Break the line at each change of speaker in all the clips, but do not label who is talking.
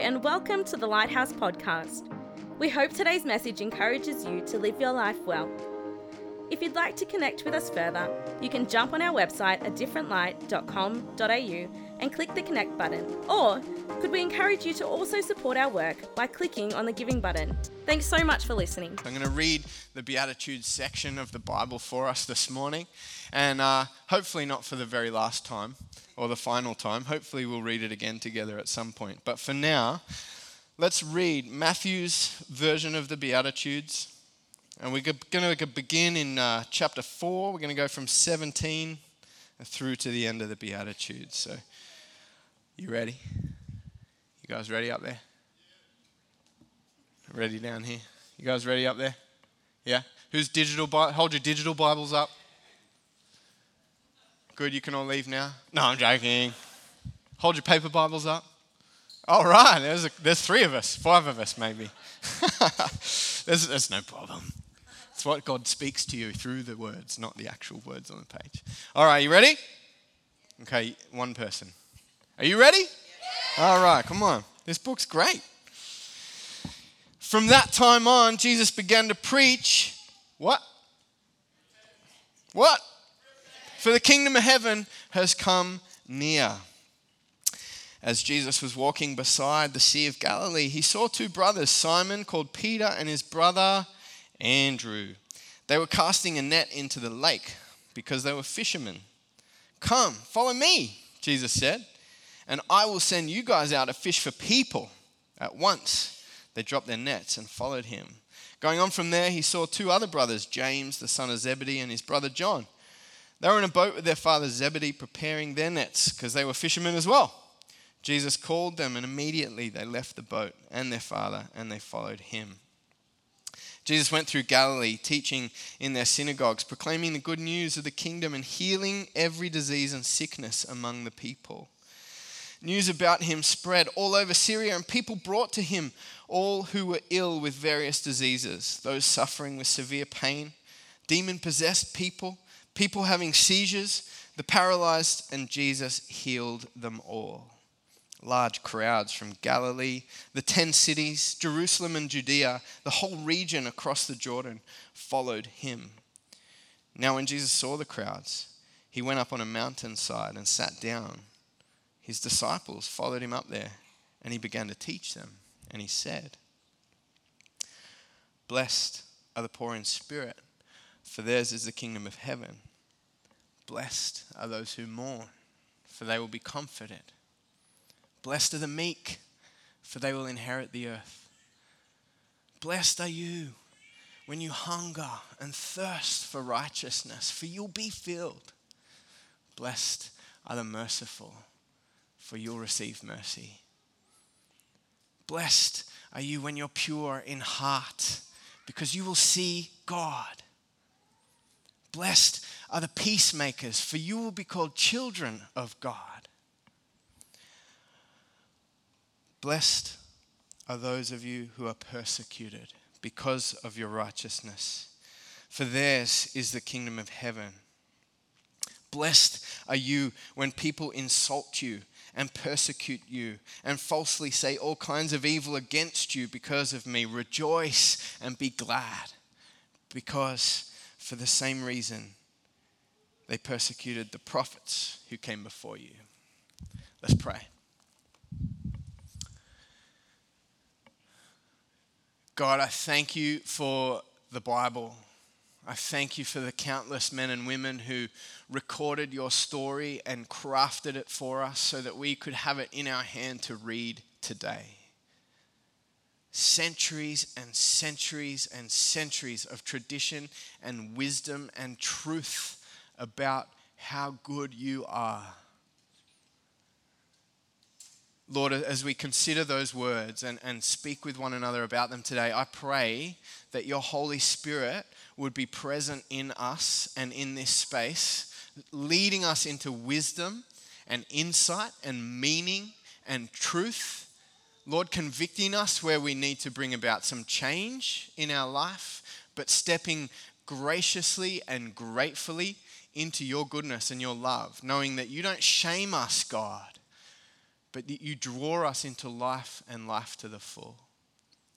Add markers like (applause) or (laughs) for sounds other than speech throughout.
and welcome to the Lighthouse Podcast. We hope today's message encourages you to live your life well. If you'd like to connect with us further, you can jump on our website at differentlight.com.au and click the connect button. Or could we encourage you to also support our work by clicking on the giving button? Thanks so much for listening.
I'm going to read the Beatitudes section of the Bible for us this morning, and uh, hopefully not for the very last time or the final time. Hopefully, we'll read it again together at some point. But for now, let's read Matthew's version of the Beatitudes. And we're going to begin in uh, chapter 4. We're going to go from 17 through to the end of the Beatitudes. So, you ready? You guys ready up there? Ready down here? You guys ready up there? Yeah? Who's digital? Hold your digital Bibles up. Good, you can all leave now. No, I'm joking. Hold your paper Bibles up. All right, there's, a, there's three of us, five of us maybe. (laughs) there's, there's no problem. It's what God speaks to you through the words, not the actual words on the page. All right, you ready? Okay, one person. Are you ready? All right, come on. This book's great. From that time on, Jesus began to preach what? What? For the kingdom of heaven has come near. As Jesus was walking beside the Sea of Galilee, he saw two brothers, Simon, called Peter, and his brother Andrew. They were casting a net into the lake because they were fishermen. Come, follow me, Jesus said, and I will send you guys out to fish for people. At once, they dropped their nets and followed him. Going on from there, he saw two other brothers, James, the son of Zebedee, and his brother John. They were in a boat with their father Zebedee preparing their nets because they were fishermen as well. Jesus called them, and immediately they left the boat and their father and they followed him. Jesus went through Galilee, teaching in their synagogues, proclaiming the good news of the kingdom and healing every disease and sickness among the people. News about him spread all over Syria, and people brought to him all who were ill with various diseases, those suffering with severe pain, demon possessed people people having seizures, the paralyzed, and Jesus healed them all. Large crowds from Galilee, the ten cities, Jerusalem and Judea, the whole region across the Jordan followed him. Now, when Jesus saw the crowds, he went up on a mountainside and sat down. His disciples followed him up there, and he began to teach them. And he said, Blessed are the poor in spirit for theirs is the kingdom of heaven. Blessed are those who mourn, for they will be comforted. Blessed are the meek, for they will inherit the earth. Blessed are you when you hunger and thirst for righteousness, for you'll be filled. Blessed are the merciful, for you'll receive mercy. Blessed are you when you're pure in heart, because you will see God. Blessed are the peacemakers, for you will be called children of God. Blessed are those of you who are persecuted because of your righteousness, for theirs is the kingdom of heaven. Blessed are you when people insult you and persecute you and falsely say all kinds of evil against you because of me. Rejoice and be glad because for the same reason they persecuted the prophets who came before you. Let's pray. God, I thank you for the Bible. I thank you for the countless men and women who recorded your story and crafted it for us so that we could have it in our hand to read today centuries and centuries and centuries of tradition and wisdom and truth about how good you are. Lord, as we consider those words and, and speak with one another about them today, I pray that your Holy Spirit would be present in us and in this space, leading us into wisdom and insight and meaning and truth Lord, convicting us where we need to bring about some change in our life, but stepping graciously and gratefully into your goodness and your love, knowing that you don't shame us, God, but that you draw us into life and life to the full.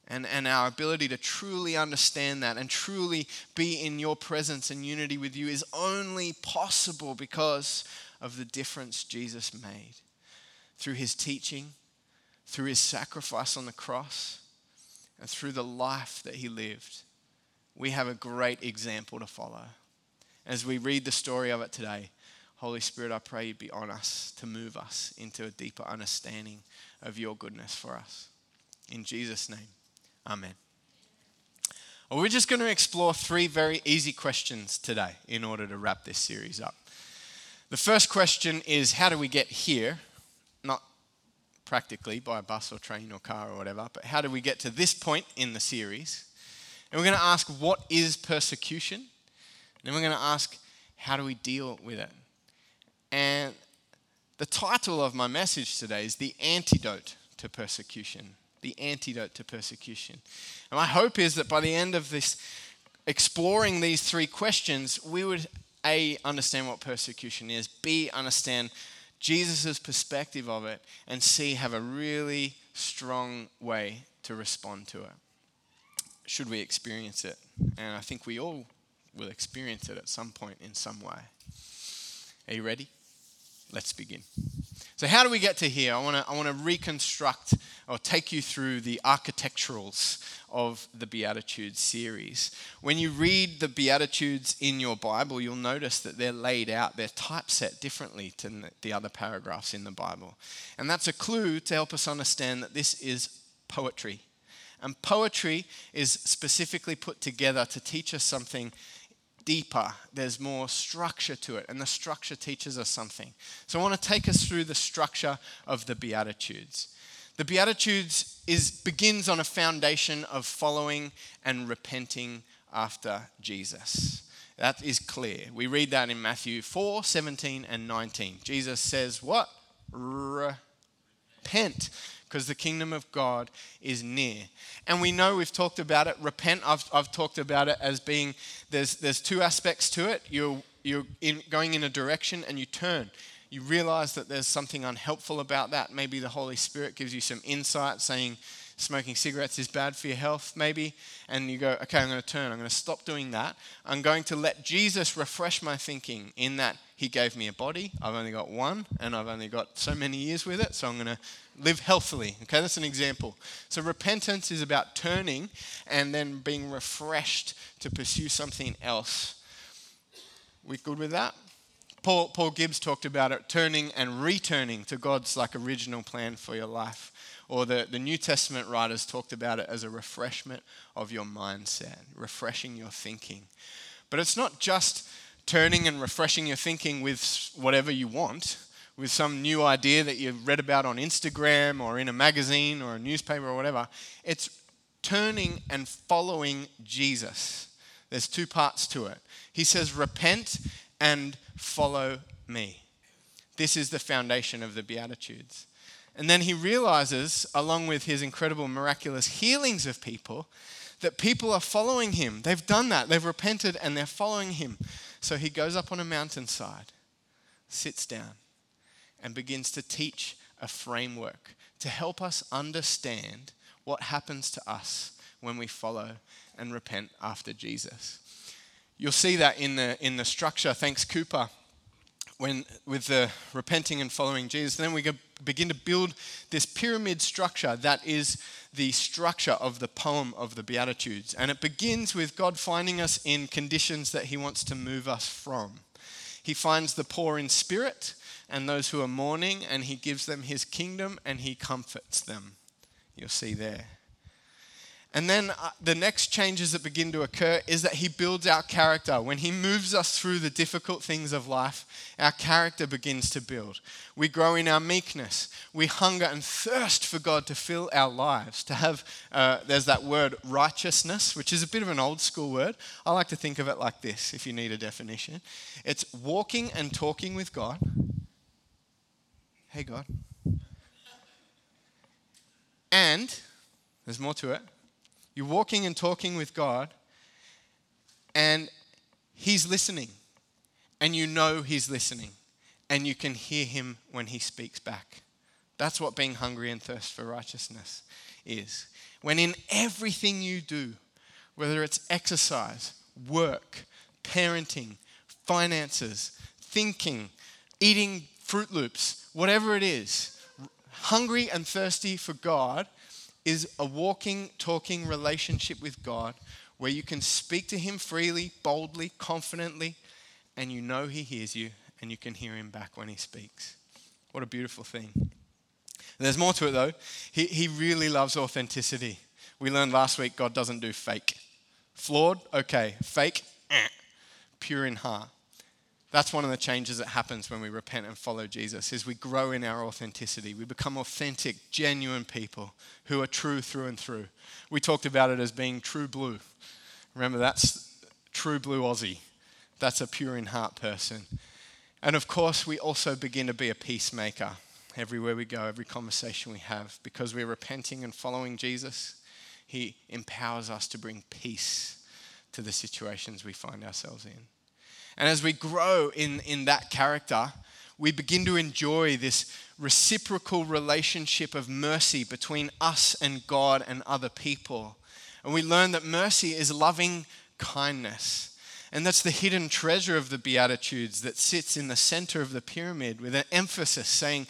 And, and our ability to truly understand that and truly be in your presence and unity with you is only possible because of the difference Jesus made through his teaching, through his sacrifice on the cross, and through the life that he lived. We have a great example to follow. As we read the story of it today, Holy Spirit, I pray you be on us to move us into a deeper understanding of your goodness for us. In Jesus' name, amen. Well, we're just going to explore three very easy questions today in order to wrap this series up. The first question is how do we get here? Not practically by bus or train or car or whatever, but how do we get to this point in the series? And we're going to ask what is persecution? And then we're going to ask how do we deal with it? And the title of my message today is The Antidote to Persecution. The Antidote to Persecution. And my hope is that by the end of this, exploring these three questions, we would A, understand what persecution is, B, understand Jesus' perspective of it, and C, have a really strong way to respond to it. Should we experience it? And I think we all will experience it at some point in some way. Are you ready? Let's begin. So, how do we get to here? I want to I reconstruct or take you through the architecturals of the Beatitudes series. When you read the Beatitudes in your Bible, you'll notice that they're laid out, they're typeset differently to the other paragraphs in the Bible. And that's a clue to help us understand that this is poetry. And poetry is specifically put together to teach us something deeper, there's more structure to it, and the structure teaches us something. So I want to take us through the structure of the Beatitudes. The Beatitudes is, begins on a foundation of following and repenting after Jesus. That is clear. We read that in Matthew 4 17 and 19. Jesus says, What? Repent because the kingdom of God is near. And we know we've talked about it. Repent, I've, I've talked about it as being there's, there's two aspects to it. You're, you're in, going in a direction and you turn. You realize that there's something unhelpful about that. Maybe the Holy Spirit gives you some insight saying, smoking cigarettes is bad for your health, maybe, and you go, okay, I'm going to turn, I'm going to stop doing that. I'm going to let Jesus refresh my thinking in that He gave me a body. I've only got one, and I've only got so many years with it, so I'm going to live healthily. Okay, that's an example. So repentance is about turning and then being refreshed to pursue something else. We good with that? Paul, Paul Gibbs talked about it turning and returning to God's like original plan for your life or the, the New Testament writers talked about it as a refreshment of your mindset, refreshing your thinking. But it's not just turning and refreshing your thinking with whatever you want, with some new idea that you've read about on Instagram or in a magazine or a newspaper or whatever. It's turning and following Jesus. There's two parts to it. He says, Repent and follow me. This is the foundation of the Beatitudes. And then he realizes, along with his incredible miraculous healings of people, that people are following him. They've done that, they've repented, and they're following him. So he goes up on a mountainside, sits down, and begins to teach a framework to help us understand what happens to us when we follow and repent after Jesus. You'll see that in the, in the structure. Thanks, Cooper when with the repenting and following Jesus, then we begin to build this pyramid structure that is the structure of the poem of the Beatitudes. And it begins with God finding us in conditions that He wants to move us from. He finds the poor in spirit and those who are mourning, and He gives them His kingdom and He comforts them. You'll see there. And then uh, the next changes that begin to occur is that he builds our character. When he moves us through the difficult things of life, our character begins to build. We grow in our meekness. We hunger and thirst for God to fill our lives, to have, uh, there's that word righteousness, which is a bit of an old school word. I like to think of it like this if you need a definition it's walking and talking with God. Hey, God. And, there's more to it you're walking and talking with God, and He's listening, and you know He's listening, and you can hear Him when He speaks back. That's what being hungry and thirst for righteousness is. When in everything you do, whether it's exercise, work, parenting, finances, thinking, eating Froot Loops, whatever it is, hungry and thirsty for God is a walking, talking relationship with God where you can speak to Him freely, boldly, confidently, and you know He hears you and you can hear Him back when He speaks. What a beautiful thing. There's more to it though. He, he really loves authenticity. We learned last week God doesn't do fake. Flawed, okay. Fake, eh. pure in heart. That's one of the changes that happens when we repent and follow Jesus is we grow in our authenticity. We become authentic, genuine people who are true through and through. We talked about it as being true blue. Remember that's true blue Aussie. That's a pure in heart person. And of course, we also begin to be a peacemaker everywhere we go, every conversation we have, because we're repenting and following Jesus. He empowers us to bring peace to the situations we find ourselves in. And as we grow in, in that character, we begin to enjoy this reciprocal relationship of mercy between us and God and other people. And we learn that mercy is loving kindness. And that's the hidden treasure of the Beatitudes that sits in the center of the pyramid with an emphasis saying,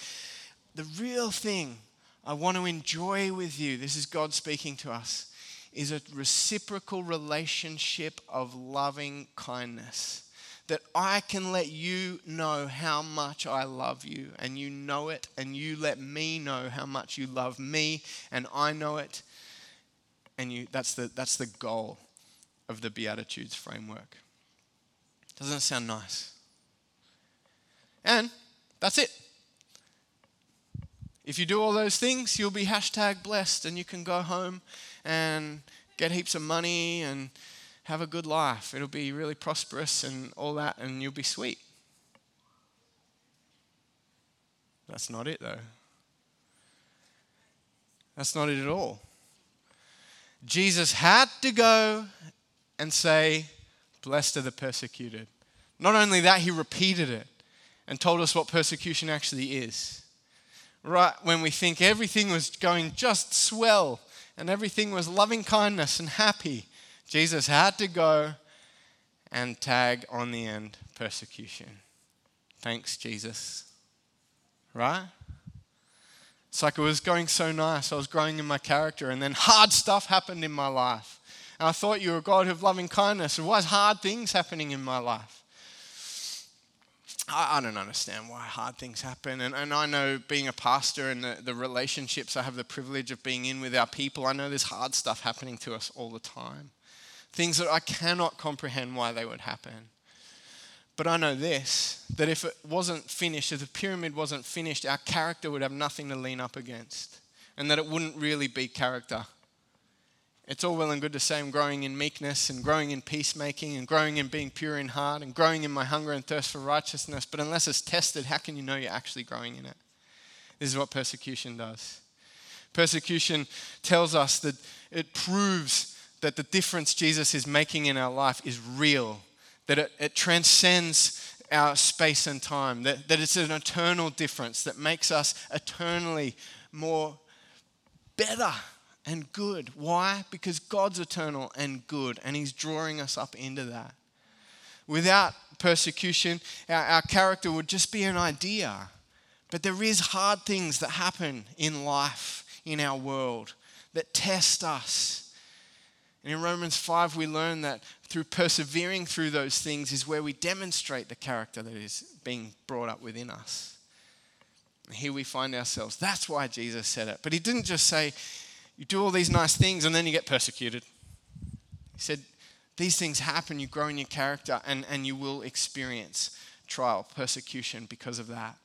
the real thing I want to enjoy with you, this is God speaking to us, is a reciprocal relationship of loving kindness. That I can let you know how much I love you, and you know it, and you let me know how much you love me, and I know it. And you, that's, the, that's the goal of the Beatitudes framework. Doesn't it sound nice? And that's it. If you do all those things, you'll be hashtag blessed and you can go home and get heaps of money and have a good life. It'll be really prosperous and all that, and you'll be sweet. That's not it, though. That's not it at all. Jesus had to go and say, Blessed are the persecuted. Not only that, he repeated it and told us what persecution actually is right when we think everything was going just swell and everything was loving kindness and happy, Jesus had to go and tag on the end persecution. Thanks, Jesus. Right? It's like it was going so nice. I was growing in my character, and then hard stuff happened in my life. And I thought you were a God of loving kindness. Why is hard things happening in my life? I, I, don't understand why hard things happen. And, and I know being a pastor and the, the relationships I have the privilege of being in with our people, I know there's hard stuff happening to us all the time. Things that I cannot comprehend why they would happen. But I know this that if it wasn't finished, if the pyramid wasn't finished, our character would have nothing to lean up against. And that it wouldn't really be character it's all well and good to say I'm growing in meekness and growing in peacemaking and growing in being pure in heart and growing in my hunger and thirst for righteousness, but unless it's tested, how can you know you're actually growing in it? This is what persecution does. Persecution tells us that it proves that the difference Jesus is making in our life is real, that it, it transcends our space and time, that, that it's an eternal difference that makes us eternally more better and good. Why? Because God's eternal and good, and He's drawing us up into that. Without persecution, our, our character would just be an idea. But there is hard things that happen in life, in our world, that test us. And in Romans 5, we learn that through persevering through those things is where we demonstrate the character that is being brought up within us. And here we find ourselves. That's why Jesus said it. But he didn't just say, you do all these nice things and then you get persecuted. He said, These things happen, you grow in your character, and, and you will experience trial, persecution because of that.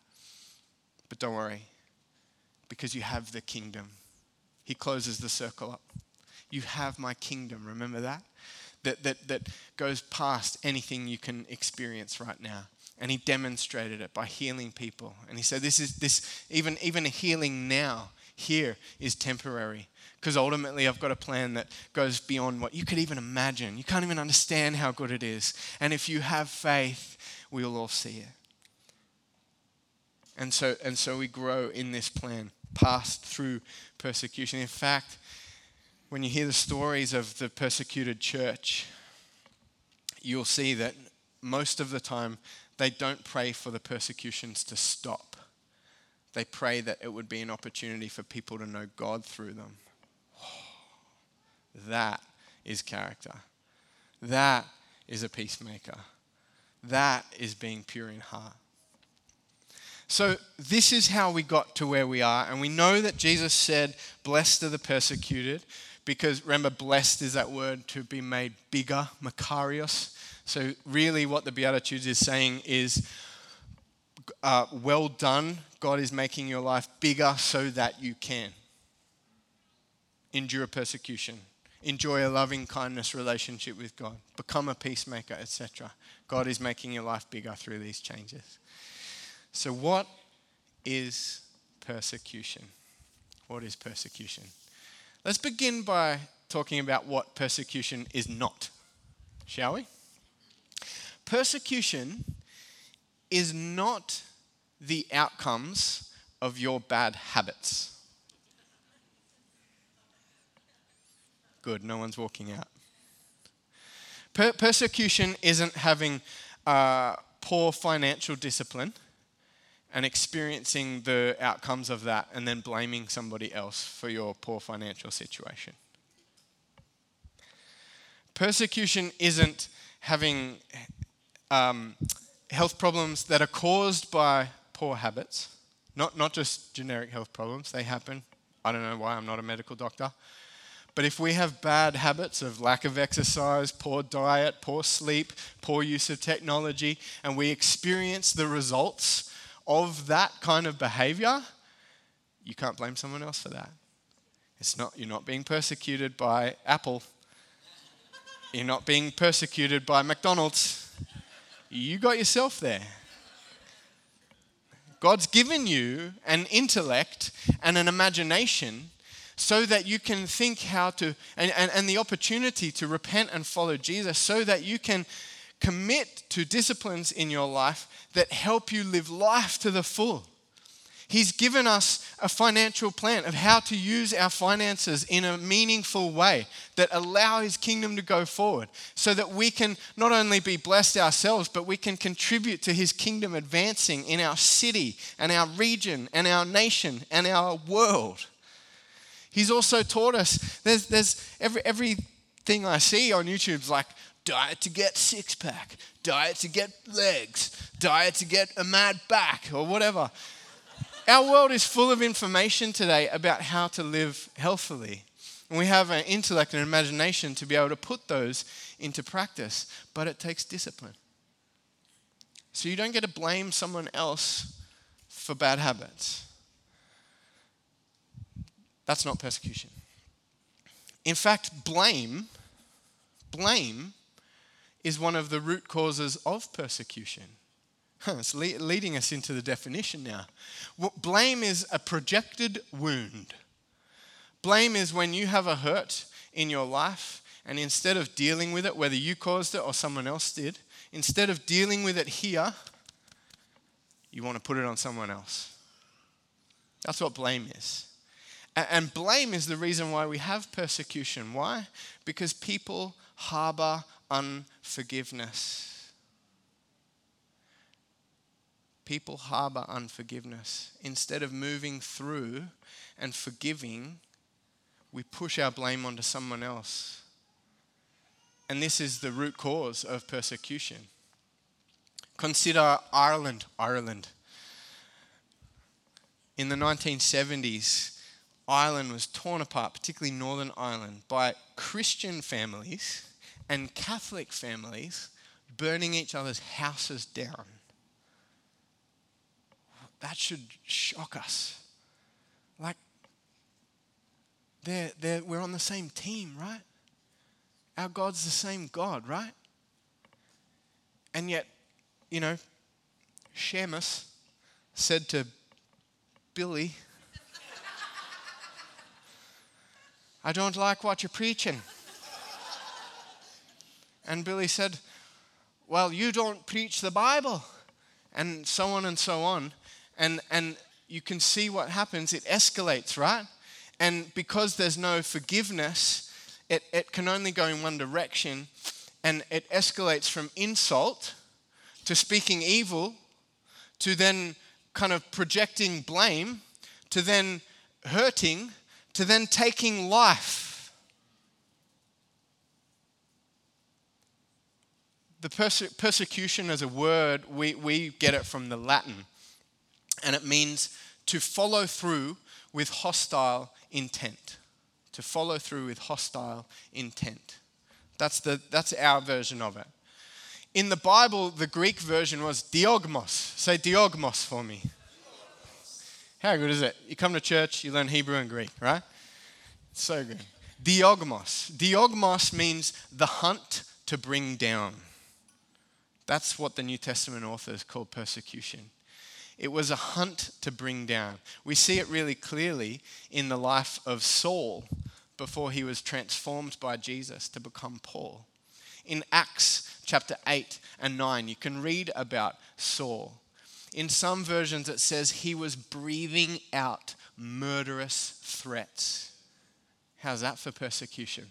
But don't worry, because you have the kingdom. He closes the circle up. You have my kingdom, remember that? That, that, that goes past anything you can experience right now and he demonstrated it by healing people and he said this is this even even a healing now here is temporary because ultimately I've got a plan that goes beyond what you could even imagine. You can't even understand how good it is. And if you have faith, we'll all see it. And so, and so we grow in this plan, passed through persecution. In fact, when you hear the stories of the persecuted church, you'll see that most of the time they don't pray for the persecutions to stop. They pray that it would be an opportunity for people to know God through them. (sighs) That is character. That is a peacemaker. That is being pure in heart. So, this is how we got to where we are. And we know that Jesus said, Blessed are the persecuted, because remember, blessed is that word to be made bigger, makarios. So, really, what the Beatitudes is saying is, uh, Well done. God is making your life bigger so that you can endure persecution, enjoy a loving kindness relationship with God, become a peacemaker, etc. God is making your life bigger through these changes. So, what is persecution? What is persecution? Let's begin by talking about what persecution is not, shall we? Persecution is not the outcomes of your bad habits. Good, no one's walking out. Per- persecution isn't having uh, poor financial discipline and experiencing the outcomes of that and then blaming somebody else for your poor financial situation. Persecution isn't having um, health problems that are caused by poor habits, not, not just generic health problems, they happen. I don't know why, I'm not a medical doctor. But if we have bad habits of lack of exercise, poor diet, poor sleep, poor use of technology, and we experience the results of that kind of behavior, you can't blame someone else for that. It's not, you're not being persecuted by Apple. You're not being persecuted by McDonald's. You got yourself there. God's given you an intellect and an imagination so that you can think how to, and, and, and the opportunity to repent and follow Jesus, so that you can commit to disciplines in your life that help you live life to the full. He's given us a financial plan of how to use our finances in a meaningful way that allow his kingdom to go forward so that we can not only be blessed ourselves but we can contribute to his kingdom advancing in our city and our region and our nation and our world. He's also taught us there's, there's every, everything I see on YouTube is like diet to get six pack, diet to get legs, diet to get a mad back, or whatever. Our world is full of information today about how to live healthily. And we have an intellect and imagination to be able to put those into practice, but it takes discipline. So you don't get to blame someone else for bad habits. That's not persecution. In fact, blame, blame is one of the root causes of persecution. (laughs) It's le- leading us into the definition now. Blame is a projected wound. Blame is when you have a hurt in your life, and instead of dealing with it, whether you caused it or someone else did, instead of dealing with it here, you want to put it on someone else. That's what blame is. And blame is the reason why we have persecution. Why? Because people harbor unforgiveness. People harbor unforgiveness. Instead of moving through and forgiving, we push our blame onto someone else. And this is the root cause of persecution. Consider Ireland. Ireland. In the 1970s, Ireland was torn apart, particularly Northern Ireland, by Christian families and Catholic families burning each other's houses down. That should shock us. Like, they're, they're, we're on the same team, right? Our God's the same God, right? And yet, you know, Shamus said to Billy, (laughs) I don't like what you're preaching. And Billy said, Well, you don't preach the Bible. And so on and so on. And, and you can see what happens. It escalates, right? And because there's no forgiveness, it, it can only go in one direction. And it escalates from insult to speaking evil to then kind of projecting blame to then hurting to then taking life. The perse- persecution as a word, we, we get it from the Latin, and it means to follow through with hostile intent. To follow through with hostile intent. That's, the, that's our version of it. In the Bible, the Greek version was diogmos. Say diogmos for me. How good is it? You come to church, you learn Hebrew and Greek, right? So good. Diogmos. Diogmos means the hunt to bring down. That's what the New Testament authors call persecution. It was a hunt to bring down. We see it really clearly in the life of Saul before he was transformed by Jesus to become Paul. In Acts chapter 8 and 9, you can read about Saul. In some versions, it says he was breathing out murderous threats. How's that for persecution?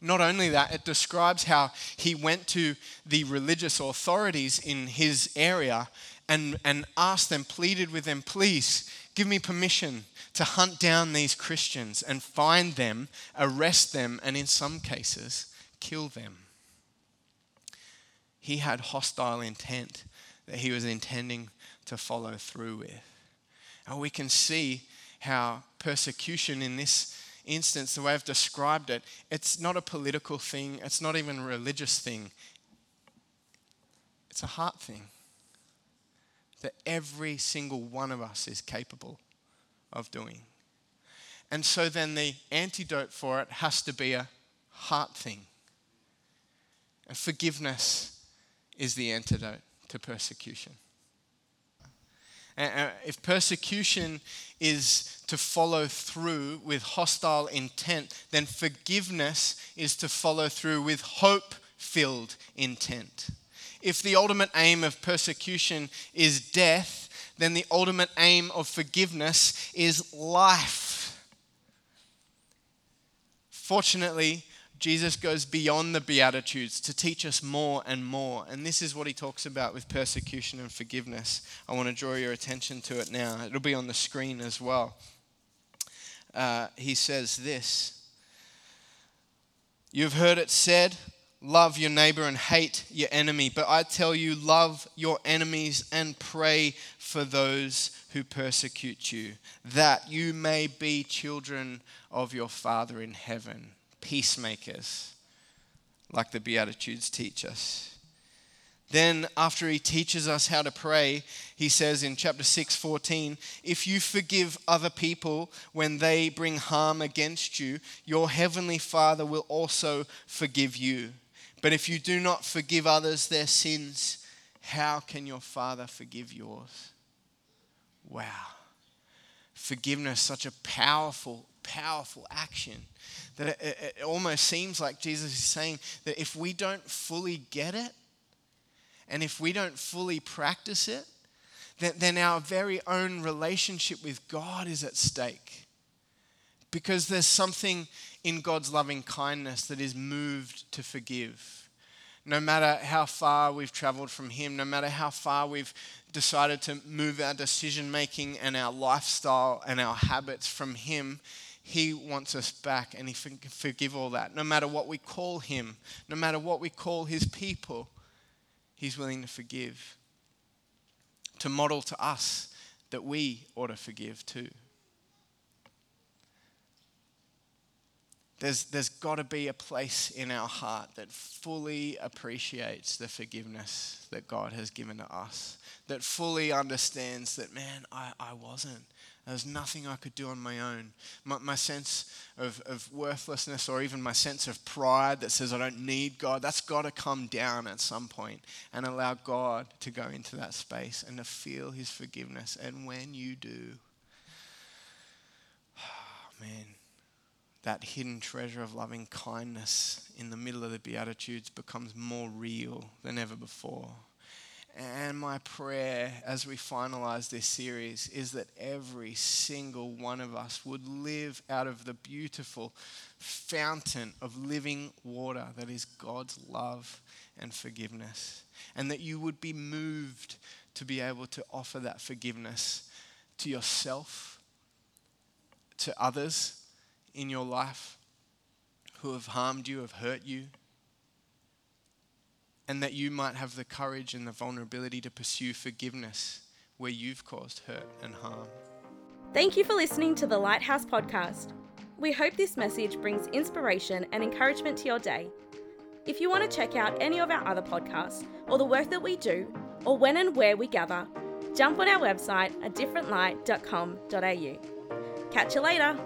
Not only that, it describes how he went to the religious authorities in his area and, and asked them, pleaded with them, please give me permission to hunt down these Christians and find them, arrest them, and in some cases, kill them. He had hostile intent that he was intending to follow through with. And we can see how persecution in this instance, the way I've described it, it's not a political thing, it's not even a religious thing, it's a heart thing that every single one of us is capable of doing. And so then the antidote for it has to be a heart thing. And forgiveness is the antidote to persecution. And if persecution is to follow through with hostile intent, then forgiveness is to follow through with hope filled intent. If the ultimate aim of persecution is death, then the ultimate aim of forgiveness is life. Fortunately, Jesus goes beyond the Beatitudes to teach us more and more. And this is what he talks about with persecution and forgiveness. I want to draw your attention to it now. It'll be on the screen as well. Uh, he says this You've heard it said, love your neighbor and hate your enemy. But I tell you, love your enemies and pray for those who persecute you, that you may be children of your Father in heaven peacemakers, like the Beatitudes teach us. Then, after he teaches us how to pray, he says in chapter 6, 14, If you forgive other people when they bring harm against you, your heavenly Father will also forgive you. But if you do not forgive others their sins, how can your Father forgive yours? Wow. Forgiveness, such a powerful, powerful action that it, it, almost seems like Jesus is saying that if we don't fully get it and if we don't fully practice it, then our very own relationship with God is at stake. Because there's something in God's loving kindness that is moved to forgive. No matter how far we've traveled from Him, no matter how far we've decided to move our decision making and our lifestyle and our habits from Him, he wants us back and He can forgive all that. No matter what we call Him, no matter what we call His people, He's willing to forgive. To model to us that we ought to forgive too. There's, there's got to be a place in our heart that fully appreciates the forgiveness that God has given to us, that fully understands that, man, I, I wasn't. There's nothing I could do on my own. My, my, sense of, of worthlessness or even my sense of pride that says I don't need God, that's got to come down at some point and allow God to go into that space and to feel His forgiveness. And when you do, (sighs) oh, man, that hidden treasure of loving kindness in the middle of the Beatitudes becomes more real than ever before. And my prayer as we finalize this series is that every single one of us would live out of the beautiful fountain of living water that is God's love and forgiveness. And that you would be moved to be able to offer that forgiveness to yourself, to others in your life who have harmed you, have hurt you, and that you might have the courage and the vulnerability to pursue forgiveness where you've caused hurt and harm.
Thank you for listening to the Lighthouse Podcast. We hope this message brings inspiration and encouragement to your day. If you want to check out any of our other podcasts or the work that we do, or when and where we gather, jump on our website at differentlight.com.au. Catch you later.